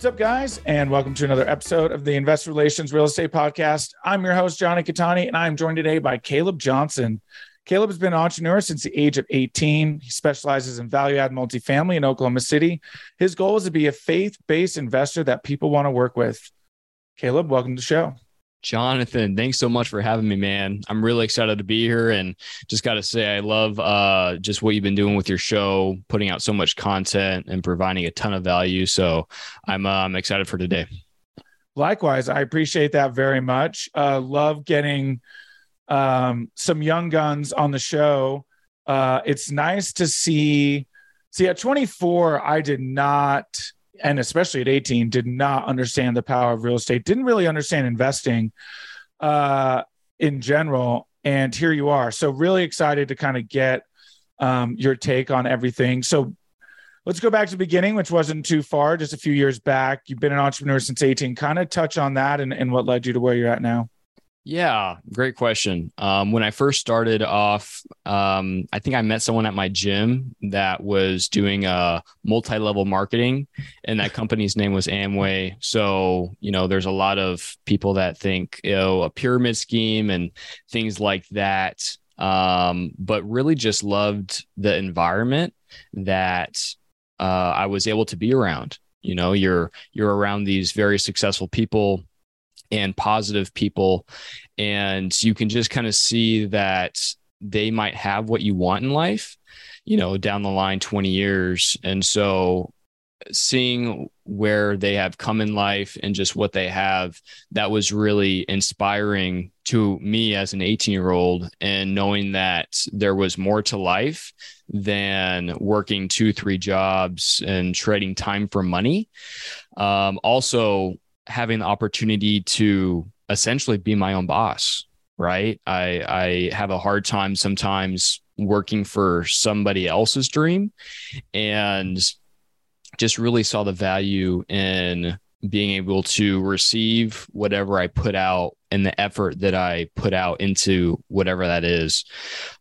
What's up, guys? And welcome to another episode of the Investor Relations Real Estate Podcast. I'm your host, Jonny Cattani, and I'm joined today by Caleb Johnson. Caleb has been an entrepreneur since the age of 18. He specializes in value add multifamily in Oklahoma City. His goal is to be a faith based investor that people want to work with. Caleb, welcome to the show. Jonathan, thanks so much for having me, man. I'm really excited to be here and just got to say, I love uh, just what you've been doing with your show, putting out so much content and providing a ton of value. So I'm, uh, I'm excited for today. Likewise, I appreciate that very much. Uh, love getting um, some young guns on the show. Uh, it's nice to see. See, at 24, I did not and especially at 18 did not understand the power of real estate didn't really understand investing uh, in general and here you are. So really excited to kind of get um, your take on everything. So let's go back to the beginning which wasn't too far just a few years back. You've been an entrepreneur since 18 kind of touch on that and, and what led you to where you're at now yeah, great question. Um, when I first started off, um, I think I met someone at my gym that was doing a multi-level marketing, and that company's name was Amway. So you know, there's a lot of people that think you know a pyramid scheme and things like that, um, but really just loved the environment that uh, I was able to be around. You know, you're you're around these very successful people and positive people. And you can just kind of see that they might have what you want in life, you know, down the line 20 years. And so seeing where they have come in life and just what they have, that was really inspiring to me as an 18 year old. And knowing that there was more to life than working two, three jobs and trading time for money. Um, also, having the opportunity to essentially be my own boss right? I i have a hard time sometimes working for somebody else's dream and just really saw the value in being able to receive whatever i put out and the effort that i put out into whatever that is.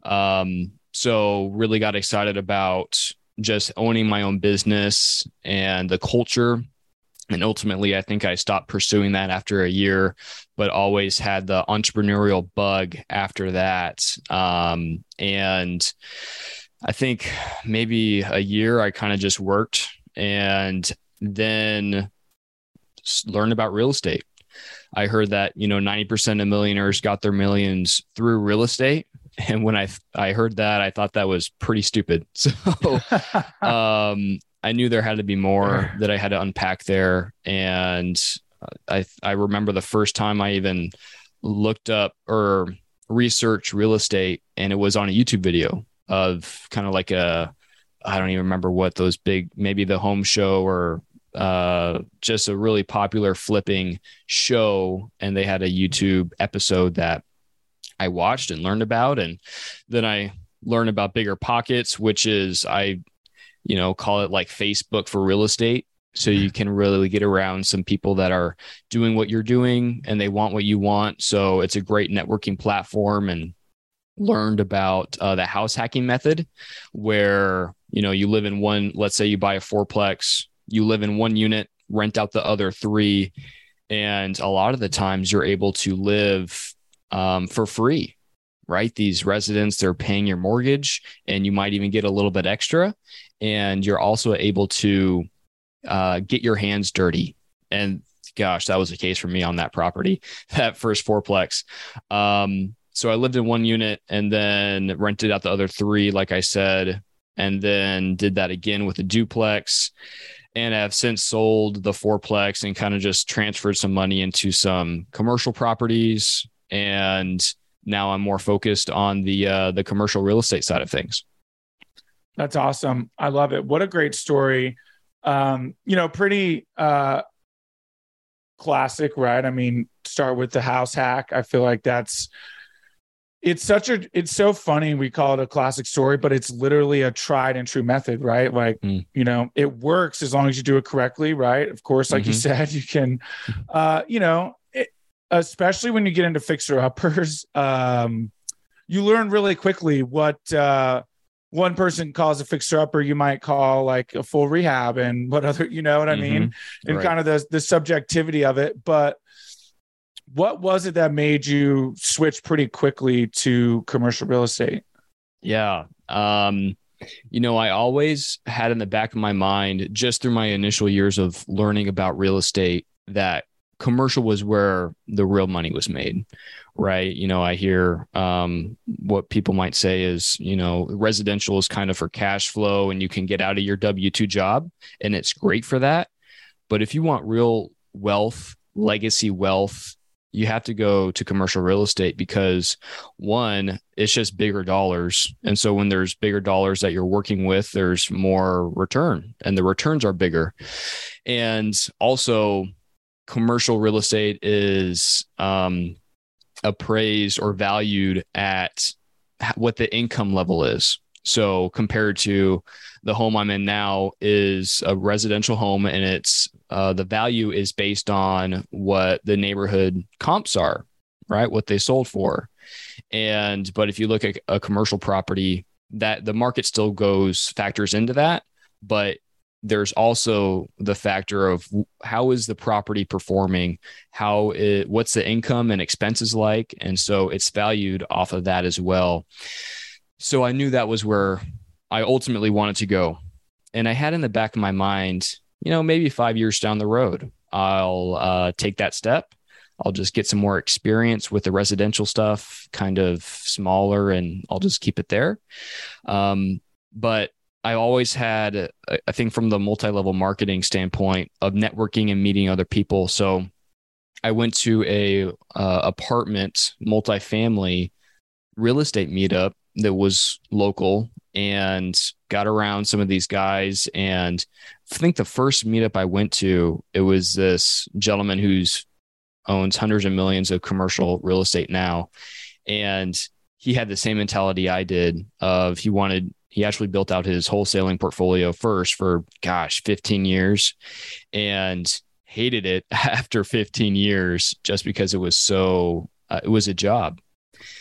Um, so really got excited about just owning my own business and the culture and ultimately, I think I stopped pursuing that after a year, but always had the entrepreneurial bug after that. Um, and I think maybe a year I kind of just worked and then learned about real estate. I heard that, you know, 90% of millionaires got their millions through real estate. And when I I heard that, I thought that was pretty stupid. So um, I knew there had to be more that I had to unpack there. And I I remember the first time I even looked up or researched real estate, and it was on a YouTube video of kind of like a I don't even remember what those big maybe the home show or uh, just a really popular flipping show, and they had a YouTube episode that I watched and learned about, and then I learned about BiggerPockets, which is I you know, call it like Facebook for real estate. So you can really get around some people that are doing what you're doing and they want what you want. So it's a great networking platform and learned about uh, the house hacking method where, you know, you live in one, let's say you buy a fourplex, you live in one unit, rent out the other three. And a lot of the times you're able to live um, for free right? These residents, they're paying your mortgage and you might even get a little bit extra. And you're also able to uh, get your hands dirty. And gosh, that was the case for me on that property, that first fourplex. Um, so I lived in one unit and then rented out the other three, like I said, and then did that again with a duplex. And I've since sold the fourplex and kind of just transferred some money into some commercial properties and now I'm more focused on the uh, the commercial real estate side of things. That's awesome. I love it. What a great story. Um, you know, pretty uh, classic, right? I mean, start with the house hack. I feel like that's it's such a it's so funny we call it a classic story but it's literally a tried and true method right like mm. you know it works as long as you do it correctly right of course like mm-hmm. you said you can uh you know especially when you get into fixer uppers um you learn really quickly what uh one person calls a fixer upper you might call like a full rehab and what other you know what i mean mm-hmm. and right. kind of the the subjectivity of it but what was it that made you switch pretty quickly to commercial real estate? Yeah. Um, you know, I always had in the back of my mind, just through my initial years of learning about real estate, that commercial was where the real money was made. Right. You know, I hear um, what people might say is, you know, residential is kind of for cash flow and you can get out of your W 2 job and it's great for that. But if you want real wealth, legacy wealth, you have to go to commercial real estate because one, it's just bigger dollars. And so when there's bigger dollars that you're working with, there's more return and the returns are bigger. And also, commercial real estate is um, appraised or valued at what the income level is. So compared to the home I'm in now is a residential home and it's uh, the value is based on what the neighborhood comps are, right? What they sold for. And but if you look at a commercial property, that the market still goes factors into that, but there's also the factor of how is the property performing how it what's the income and expenses like and so it's valued off of that as well so I knew that was where I ultimately wanted to go. And I had in the back of my mind, you know, maybe five years down the road, I'll uh, take that step. I'll just get some more experience with the residential stuff, kind of smaller, and I'll just keep it there. Um, but I always had, I think, from the multi level marketing standpoint of networking and meeting other people. So I went to a uh, apartment multifamily real estate meetup that was local and got around some of these guys and I think the first meetup I went to it was this gentleman who's owns hundreds of millions of commercial real estate now and he had the same mentality I did of he wanted he actually built out his wholesaling portfolio first for gosh 15 years and hated it after 15 years just because it was so uh, it was a job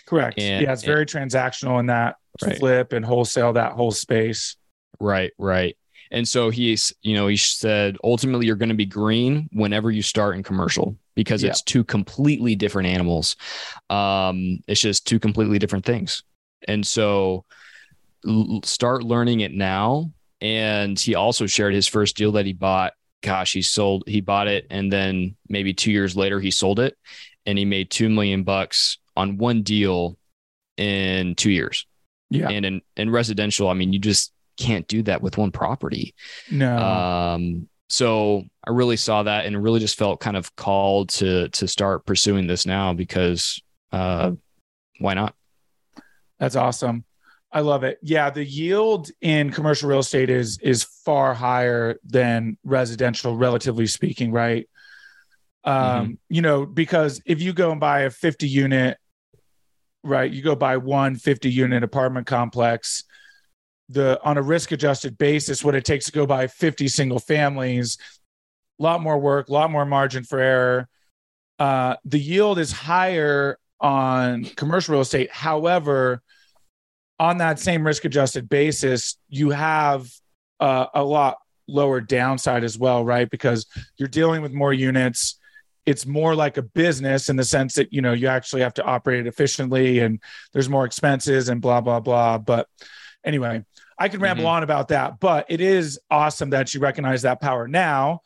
Correct. And, yeah, it's very and, transactional in that right. flip and wholesale that whole space. Right, right. And so he's, you know, he said ultimately you're going to be green whenever you start in commercial because yeah. it's two completely different animals. Um, it's just two completely different things. And so l- start learning it now. And he also shared his first deal that he bought. Gosh, he sold, he bought it. And then maybe two years later, he sold it and he made 2 million bucks on one deal in two years. Yeah. And in, in residential, I mean, you just can't do that with one property. No. Um, so I really saw that and really just felt kind of called to to start pursuing this now because uh, why not? That's awesome. I love it. Yeah, the yield in commercial real estate is is far higher than residential, relatively speaking, right? Um, mm-hmm. you know, because if you go and buy a 50 unit right? You go buy one 50 unit apartment complex. The on a risk adjusted basis, what it takes to go buy 50 single families, a lot more work, a lot more margin for error. Uh, the yield is higher on commercial real estate. However, on that same risk adjusted basis, you have uh, a lot lower downside as well, right? Because you're dealing with more units. It's more like a business in the sense that you know you actually have to operate it efficiently and there's more expenses and blah blah blah. But anyway i could ramble mm-hmm. on about that but it is awesome that you recognize that power now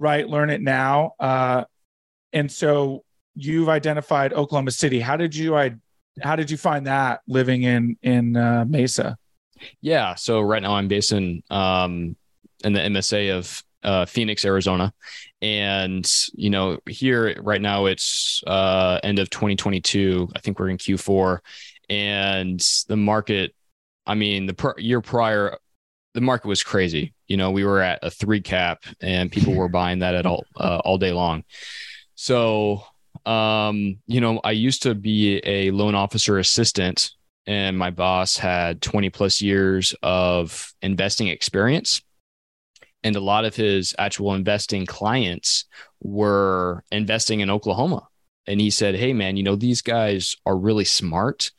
right? Learn it now. Uh, and so you've identified oklahoma city. How did you i how did you find that living in in uh, mesa yeah so right now i'm based in um in the msa of uh, Phoenix, Arizona. And, you know, here right now it's uh, end of 2022. I think we're in Q4. And the market, I mean, the pr- year prior, the market was crazy. You know, we were at a three cap and people were buying that at all, uh, all day long. So Um, you know, I used to be a loan officer assistant, and my boss had 20 plus years of investing experience. And a lot of his actual investing clients were investing in Oklahoma. And he said, Hey, man, you know, these guys are really smart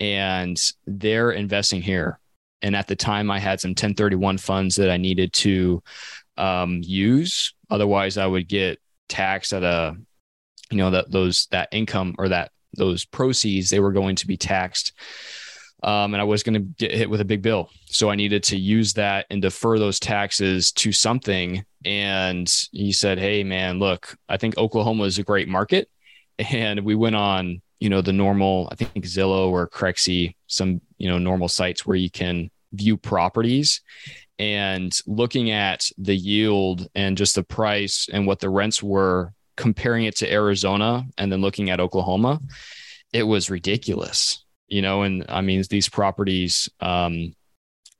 and they're investing here. And at the time, I had some 1031 funds that I needed to um, use. Otherwise, I would get taxed at a, you know, that those that income or that those proceeds they were going to be taxed. Um, and I was going to get hit with a big bill. So I needed to use that and defer those taxes to something. And he said, Hey, man, look, I think Oklahoma is a great market. And we went on you know the normal i think zillow or crexi some you know normal sites where you can view properties and looking at the yield and just the price and what the rents were comparing it to arizona and then looking at oklahoma it was ridiculous you know and i mean these properties um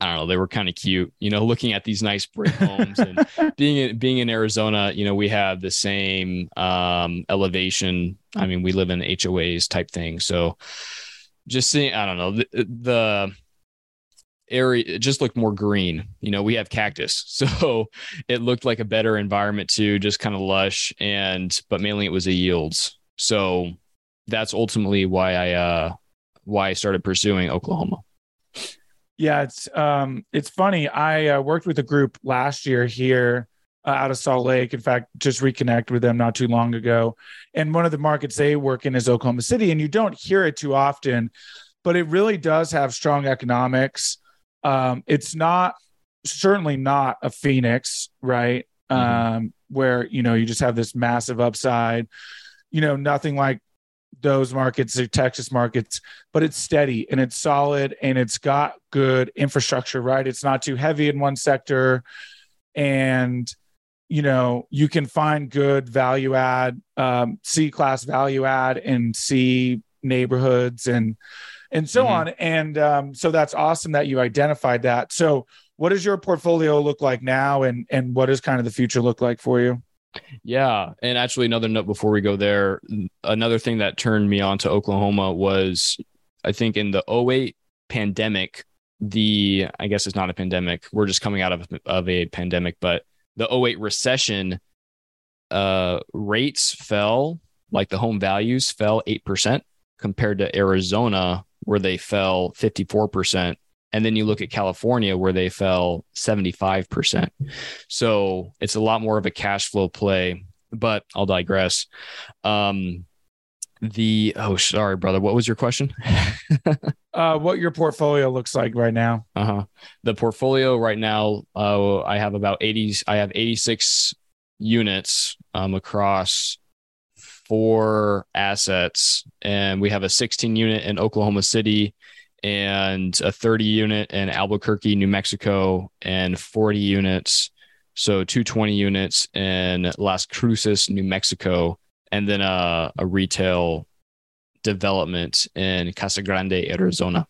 I don't know, they were kind of cute, you know, looking at these nice brick homes and being in, being in Arizona, you know, we have the same um, elevation. I mean, we live in HOAs type thing. So just seeing, I don't know, the, the area it just looked more green. You know, we have cactus. So it looked like a better environment too, just kind of lush and but mainly it was the yields. So that's ultimately why I uh why I started pursuing Oklahoma. Yeah, it's um, it's funny. I uh, worked with a group last year here uh, out of Salt Lake. In fact, just reconnect with them not too long ago. And one of the markets they work in is Oklahoma City, and you don't hear it too often, but it really does have strong economics. Um, it's not certainly not a Phoenix, right? Mm-hmm. Um, where you know you just have this massive upside. You know, nothing like those markets or Texas markets, but it's steady and it's solid and it's got good infrastructure, right? It's not too heavy in one sector. And, you know, you can find good value add, um, C class value add and C neighborhoods and, and so mm-hmm. on. And um, so that's awesome that you identified that. So, what does your portfolio look like now, and and what does kind of the future look like for you? Yeah. And actually, another note before we go there, another thing that turned me on to Oklahoma was I think in the 08 pandemic, the, I guess it's not a pandemic, we're just coming out of, of a pandemic, but the 08 recession, uh, rates fell, like the home values fell 8% compared to Arizona, where they fell 54% and then you look at California where they fell 75%. So it's a lot more of a cash flow play, but I'll digress. Um, the oh sorry brother what was your question uh what your portfolio looks like right now uh-huh the portfolio right now uh i have about 80 i have 86 units um across four assets and we have a 16 unit in oklahoma city and a 30 unit in Albuquerque, New Mexico, and 40 units. So 220 units in Las Cruces, New Mexico, and then a, a retail development in Casa Grande, Arizona.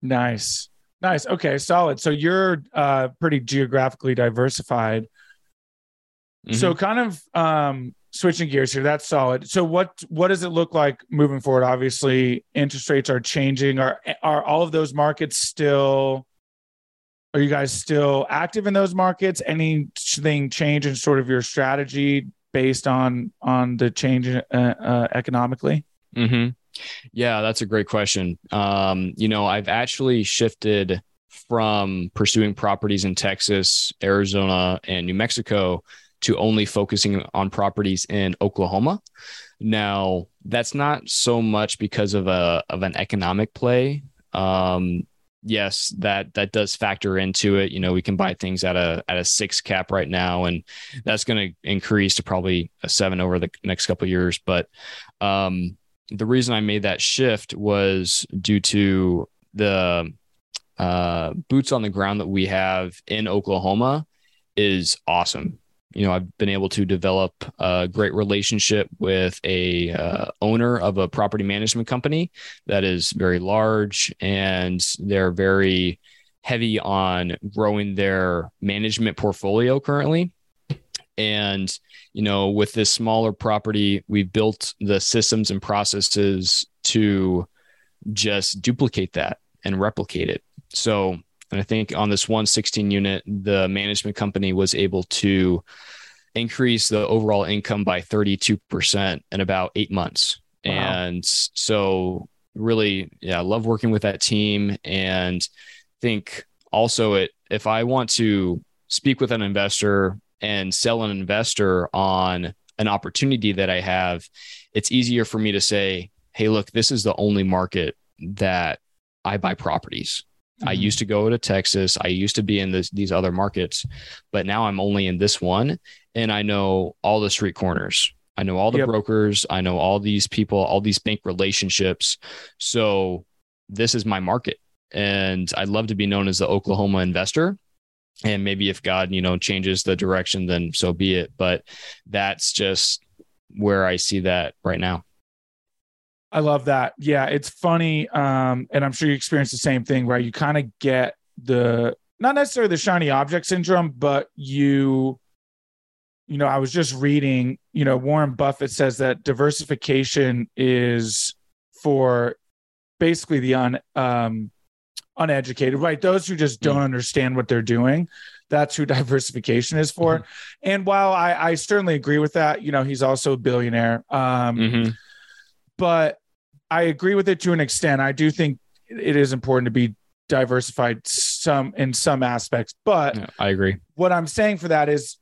Nice. Nice. Okay, solid. So you're uh, pretty geographically diversified. Mm-hmm. So kind of um, switching gears here that's solid. So what what does it look like moving forward? Obviously interest rates are changing. Are are all of those markets still are you guys still active in those markets? Anything change in sort of your strategy based on on the change uh, uh, economically? Mm-hmm. yeah that's a great question. Um, you know i've actually shifted from pursuing properties in texas arizona and new mexico to only focusing on properties in Oklahoma. Now, that's not so much because of a of an economic play. Um, yes, that that does factor into it. You know, we can buy things at a at a six cap right now, and that's going to increase to probably a seven over the next couple years. But um, the reason I made that shift was due to the uh, boots on the ground that we have in Oklahoma is awesome you know i've been able to develop a great relationship with a uh, owner of a property management company that is very large and they're very heavy on growing their management portfolio currently And, you know, with this smaller property, we've built the systems and processes to just duplicate that and replicate it. So, and I think on this 116 unit, the management company was able to increase the overall income by 32% in about eight months. Wow. And so, really, yeah, I love working with that team and think also it if I want to speak with an investor and sell an investor on an opportunity that I have, it's easier for me to say, hey, look, this is the only market that I buy properties. Mm-hmm. I used to go to Texas. I used to be in this, these other markets, but now I'm only in this one. And I know all the street corners. I know all the yep. brokers. I know all these people, all these bank relationships. So this is my market. And I'd love to be known as the Oklahoma investor and maybe if god you know changes the direction then so be it but that's just where i see that right now i love that yeah it's funny um and i'm sure you experience the same thing where you kind of get the not necessarily the shiny object syndrome but you you know i was just reading you know warren buffett says that diversification is for basically the un um uneducated, right? Those who just don't mm. understand what they're doing. That's who diversification is for. Mm-hmm. And while I, I, certainly agree with that, you know, he's also a billionaire. Um, mm-hmm. But I agree with it to an extent. I do think it is important to be diversified some in some aspects. But yeah, I agree. What I'm saying for that is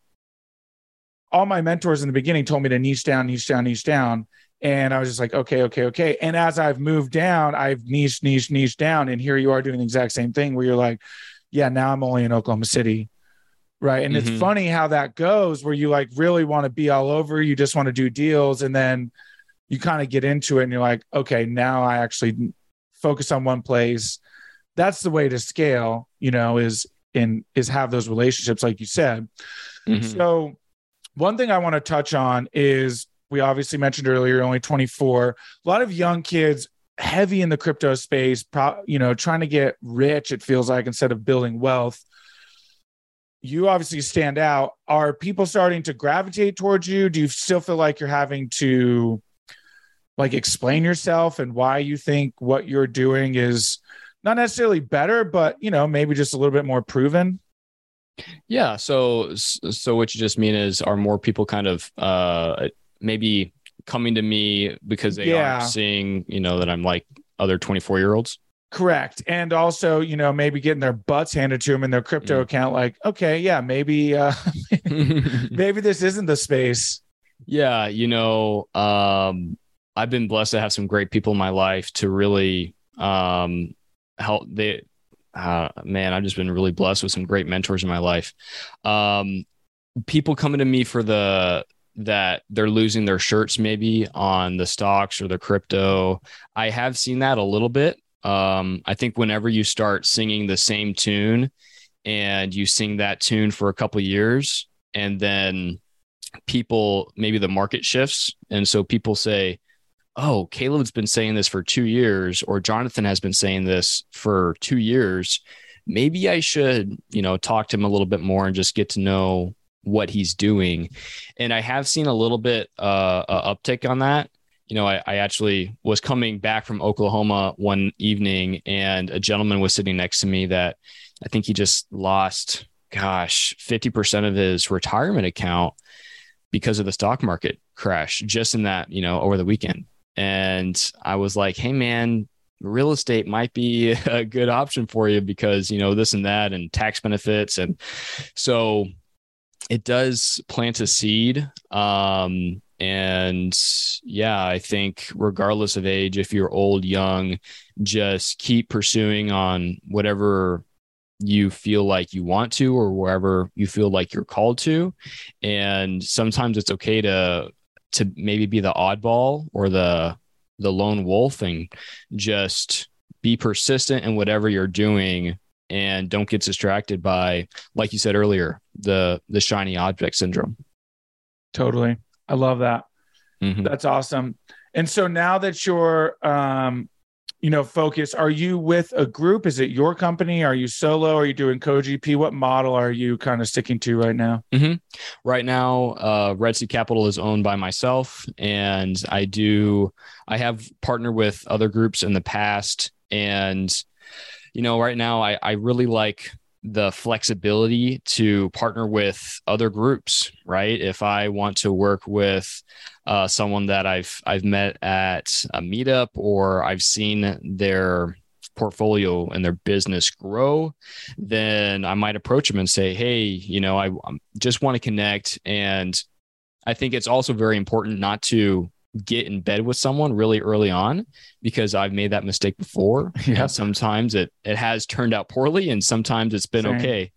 all my mentors in the beginning told me to niche down, niche down, niche down. And I was just like, okay, okay, okay. And as I've moved down, I've niche, niche, niche down. And here you are doing the exact same thing where you're like, yeah, now I'm only in Oklahoma City. Right. And mm-hmm. it's funny how that goes where you like really want to be all over. You just want to do deals. And then you kind of get into it and you're like, okay, now I actually focus on one place. That's the way to scale, you know, is in is have those relationships, like you said. Mm-hmm. So one thing I want to touch on is we obviously mentioned earlier, only 24. A lot of young kids heavy in the crypto space, pro, you know, trying to get rich, it feels like, instead of building wealth. You obviously stand out. Are people starting to gravitate towards you? Do you still feel like you're having to like explain yourself and why you think what you're doing is not necessarily better, but you know, maybe just a little bit more proven? Yeah. So, so what you just mean is, are more people kind of uh, maybe coming to me because they yeah. are seeing, you know, that I'm like other 24 year olds. Correct. And also, you know, maybe getting their butts handed to them in their crypto mm. account, like, okay, yeah, maybe, uh, maybe this isn't the space. Yeah. You know, um, I've been blessed to have some great people in my life to really, um, help they, uh, man, I've just been really blessed with some great mentors in my life. Um, people coming to me for the that they're losing their shirts maybe on the stocks or the crypto. I have seen that a little bit. Um, I think whenever you start singing the same tune and you sing that tune for a couple years and then people maybe the market shifts and so people say oh caleb's been saying this for two years or jonathan has been saying this for two years maybe i should you know talk to him a little bit more and just get to know what he's doing. And I have seen a little bit uh, a uptick on that. You know, I, I actually was coming back from Oklahoma one evening, and a gentleman was sitting next to me that I think he just lost, gosh, 50% of his retirement account because of the stock market crash just in that, you know, over the weekend. And I was like, hey, man, real estate might be a good option for you because, you know, this and that and tax benefits. And so it does plant a seed. Um, and yeah, I think regardless of age, if you're old, young, just keep pursuing on whatever you feel like you want to or wherever you feel like you're called to. And sometimes it's okay to to maybe be the oddball or the the lone wolf and just be persistent in whatever you're doing and don't get distracted by like you said earlier the the shiny object syndrome. Totally. I love that. Mm-hmm. that's awesome. And so now that you're um you know, focus. Are you with a group? Is it your company? Are you solo? Are you doing co-GP? What model are you kind of sticking to right now? Mm-hmm. Right now, uh, Red Sea Capital is owned by myself, and I do. I have partnered with other groups in the past, and you know, right now, I, I really like the flexibility to partner with other groups right? If i want to work with uh, someone that i've i've met at a meetup or i've seen their portfolio and their business grow then i might approach them and say hey you know i just want to connect. And i think it's also very important not to get in bed with someone really early on because I've made that mistake before. Yeah. sometimes it it has turned out poorly and sometimes it's been Same. okay.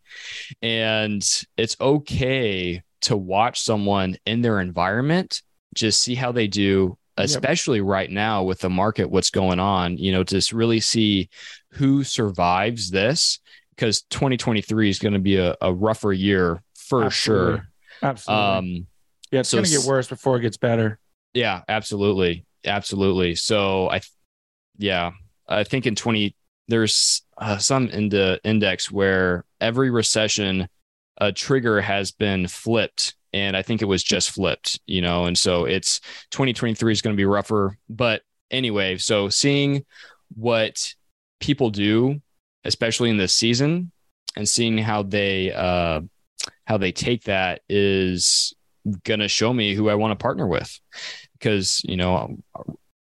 And it's okay to watch someone in their environment, just see how they do, especially yep. right now with the market, what's going on, you know, to really see who survives this because 2023 is going to be a, a rougher year for Absolutely. sure. Absolutely. Um, yeah, it's so, going to get worse before it gets better. Yeah, absolutely. Absolutely. So I, yeah, I think in 20, there's uh, some in the index where every recession, a trigger has been flipped. And I think it was just flipped, you know, and so it's 2023 is going to be rougher. But anyway, so seeing what people do, especially in this season, and seeing how they, uh, how they take that is going to show me who I want to partner with because, you know,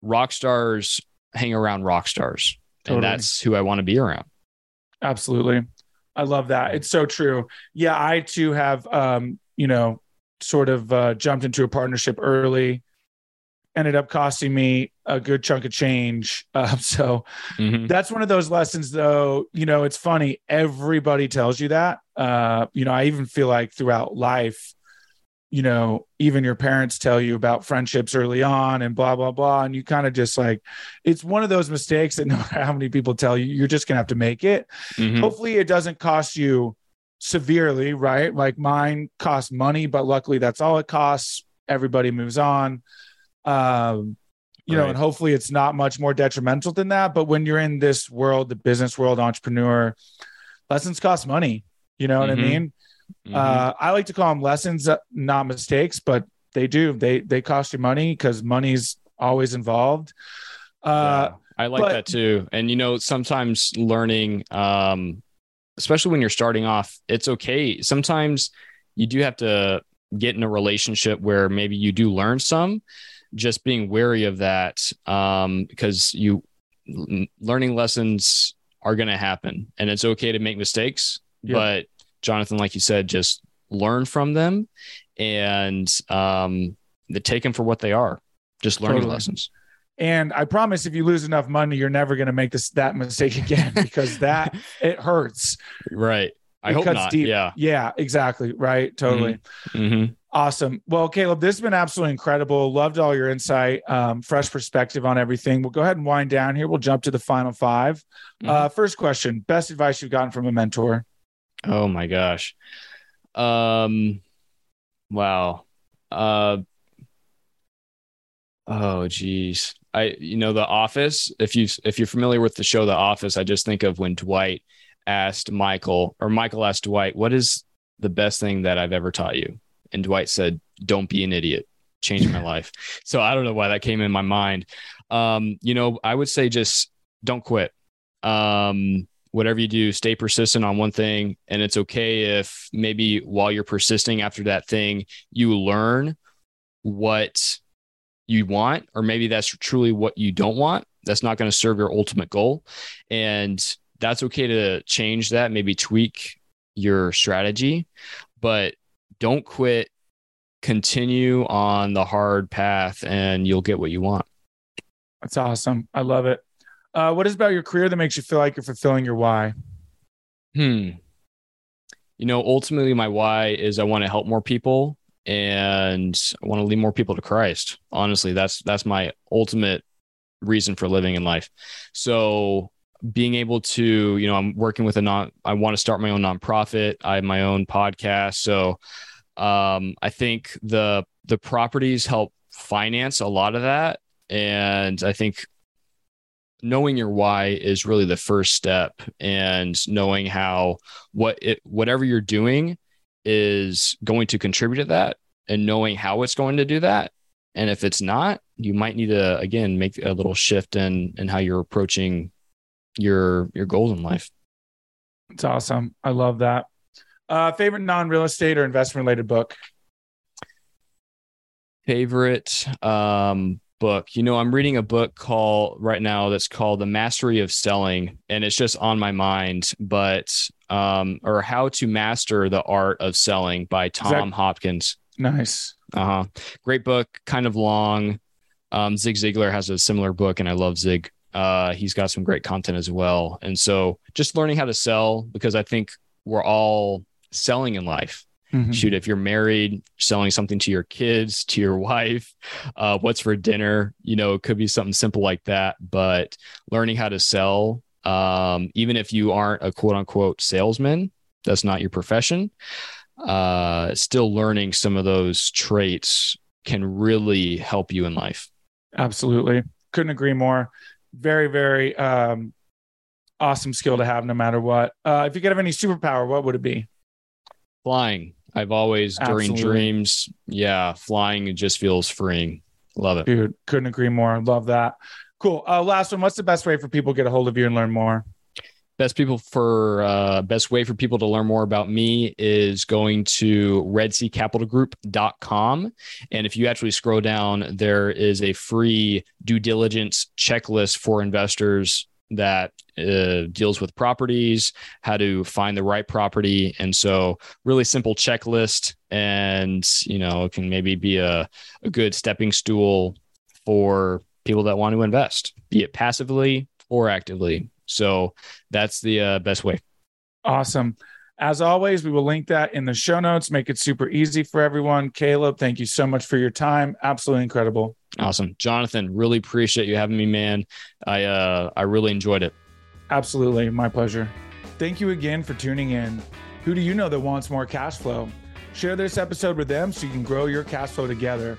rock stars hang around rock stars totally. and that's who I want to be around. Absolutely. I love that. It's so true. Yeah, I too have um, you know, sort of uh, jumped into a partnership early ended up costing me a good chunk of change. Uh, so mm-hmm. that's one of those lessons, though. You know, it's funny. Everybody tells you that. Uh, you know, I even feel like throughout life, you know, even your parents tell you about friendships early on and blah, blah, blah. And you kind of just like, it's one of those mistakes that no matter how many people tell you, you're just going to have to make it. Mm-hmm. Hopefully, it doesn't cost you severely, right? Like mine cost money, but luckily that's all it costs. Everybody moves on. Um, you right. know, and hopefully it's not much more detrimental than that. But when you're in this world, the business world, entrepreneur, lessons cost money. You know mm-hmm. what I mm-hmm. mean? Mm-hmm. Uh, I like to call them lessons, uh, not mistakes, but they do. They they cost you money because money's always involved. Uh, yeah, I like but, that too. And you know, sometimes learning, um, especially when you're starting off, it's okay. Sometimes you do have to get in a relationship where maybe you do learn some. Just being wary of that, um, because you learning lessons are going to happen, and it's okay to make mistakes, yeah. but Jonathan, like you said, just learn from them and um, take them for what they are, just learning totally. lessons. And I promise, if you lose enough money, you're never going to make this that mistake again because that it hurts. Right. I hope not. Deep. Yeah. Yeah. Exactly. Right. Totally. Mm-hmm. Mm-hmm. Awesome. Well, Caleb, this has been absolutely incredible. Loved all your insight, um, fresh perspective on everything. We'll go ahead and wind down here. We'll jump to the final 5 mm-hmm. uh, first question: Best advice you've gotten from a mentor? Oh my gosh. Um wow. Uh oh geez. I you know the office, if you if you're familiar with the show The Office, I just think of when Dwight asked Michael or Michael asked Dwight, what is the best thing that I've ever taught you? And Dwight said, Don't be an idiot. Changed my life. So I don't know why that came in my mind. Um, you know, I would say just don't quit. Um, whatever you do, stay persistent on one thing. And it's okay if maybe while you're persisting after that thing, you learn what you want, or maybe that's truly what you don't want. That's not going to serve your ultimate goal. And that's okay to change that, maybe tweak your strategy, but don't quit. Continue on the hard path and you'll get what you want. That's awesome. I love it. Uh, what is about your career that makes you feel like you're fulfilling your why? Hmm. You know, ultimately, my why is I want to help more people and I want to lead more people to Christ. Honestly, that's that's my ultimate reason for living in life. So being able to, you know, I'm working with a non I want to start my own nonprofit. I have my own podcast. So um, I think the the properties help finance a lot of that. And I think knowing your why is really the first step and knowing how what it whatever you're doing is going to contribute to that and knowing how it's going to do that. And if it's not you might need to again make a little shift in in how you're approaching your your goals in life. It's awesome. I love that. Uh favorite non-real estate or investment related book? Favorite um book. You know, I'm reading a book called right now that's called The Mastery of Selling, and it's just on my mind, but um, or How to Master the Art of Selling by Tom that- Hopkins. Nice. Uh huh. Great book, kind of long. Um, Zig Ziglar has a similar book, and I love Zig. Uh, he's got some great content as well. And so just learning how to sell because I think we're all selling in life. Mm-hmm. Shoot, if you're married, selling something to your kids, to your wife, uh, what's for dinner, you know, it could be something simple like that. But learning how to sell, um, even if you aren't a quote unquote salesman, that's not your profession, uh, still learning some of those traits can really help you in life. Absolutely. Couldn't agree more. Very, very um, awesome skill to have no matter what. Uh, if you could have any superpower, what would it be? Flying. I've always Absolutely. during dreams, yeah, flying It just feels freeing. Love it. Dude, couldn't agree more. Love that. Cool. Uh, last one. What's the best way for people to get a hold of you and learn more? Best people for uh, best way for people to learn more about me is going to redseacapitalgroup.com. And if you actually scroll down, there is a free due diligence checklist for investors that uh, deals with properties, how to find the right property. And so, really simple checklist, and you know, it can maybe be a, a good stepping stool for people that want to invest, be it passively or actively. So, that's the uh, best way. Awesome. As always, we will link that in the show notes, make it super easy for everyone. Caleb, thank you so much for your time. Absolutely incredible. Awesome. Jonathan, really appreciate you having me, man. I uh I really enjoyed it. Absolutely. My pleasure. Thank you again for tuning in. Who do you know that wants more cash flow? Share this episode with them so you can grow your cash flow together.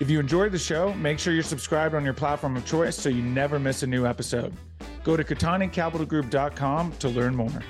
If you enjoyed the show, make sure you're subscribed on your platform of choice so you never miss a new episode. Go to CattaniCapitalGroup.com to learn more.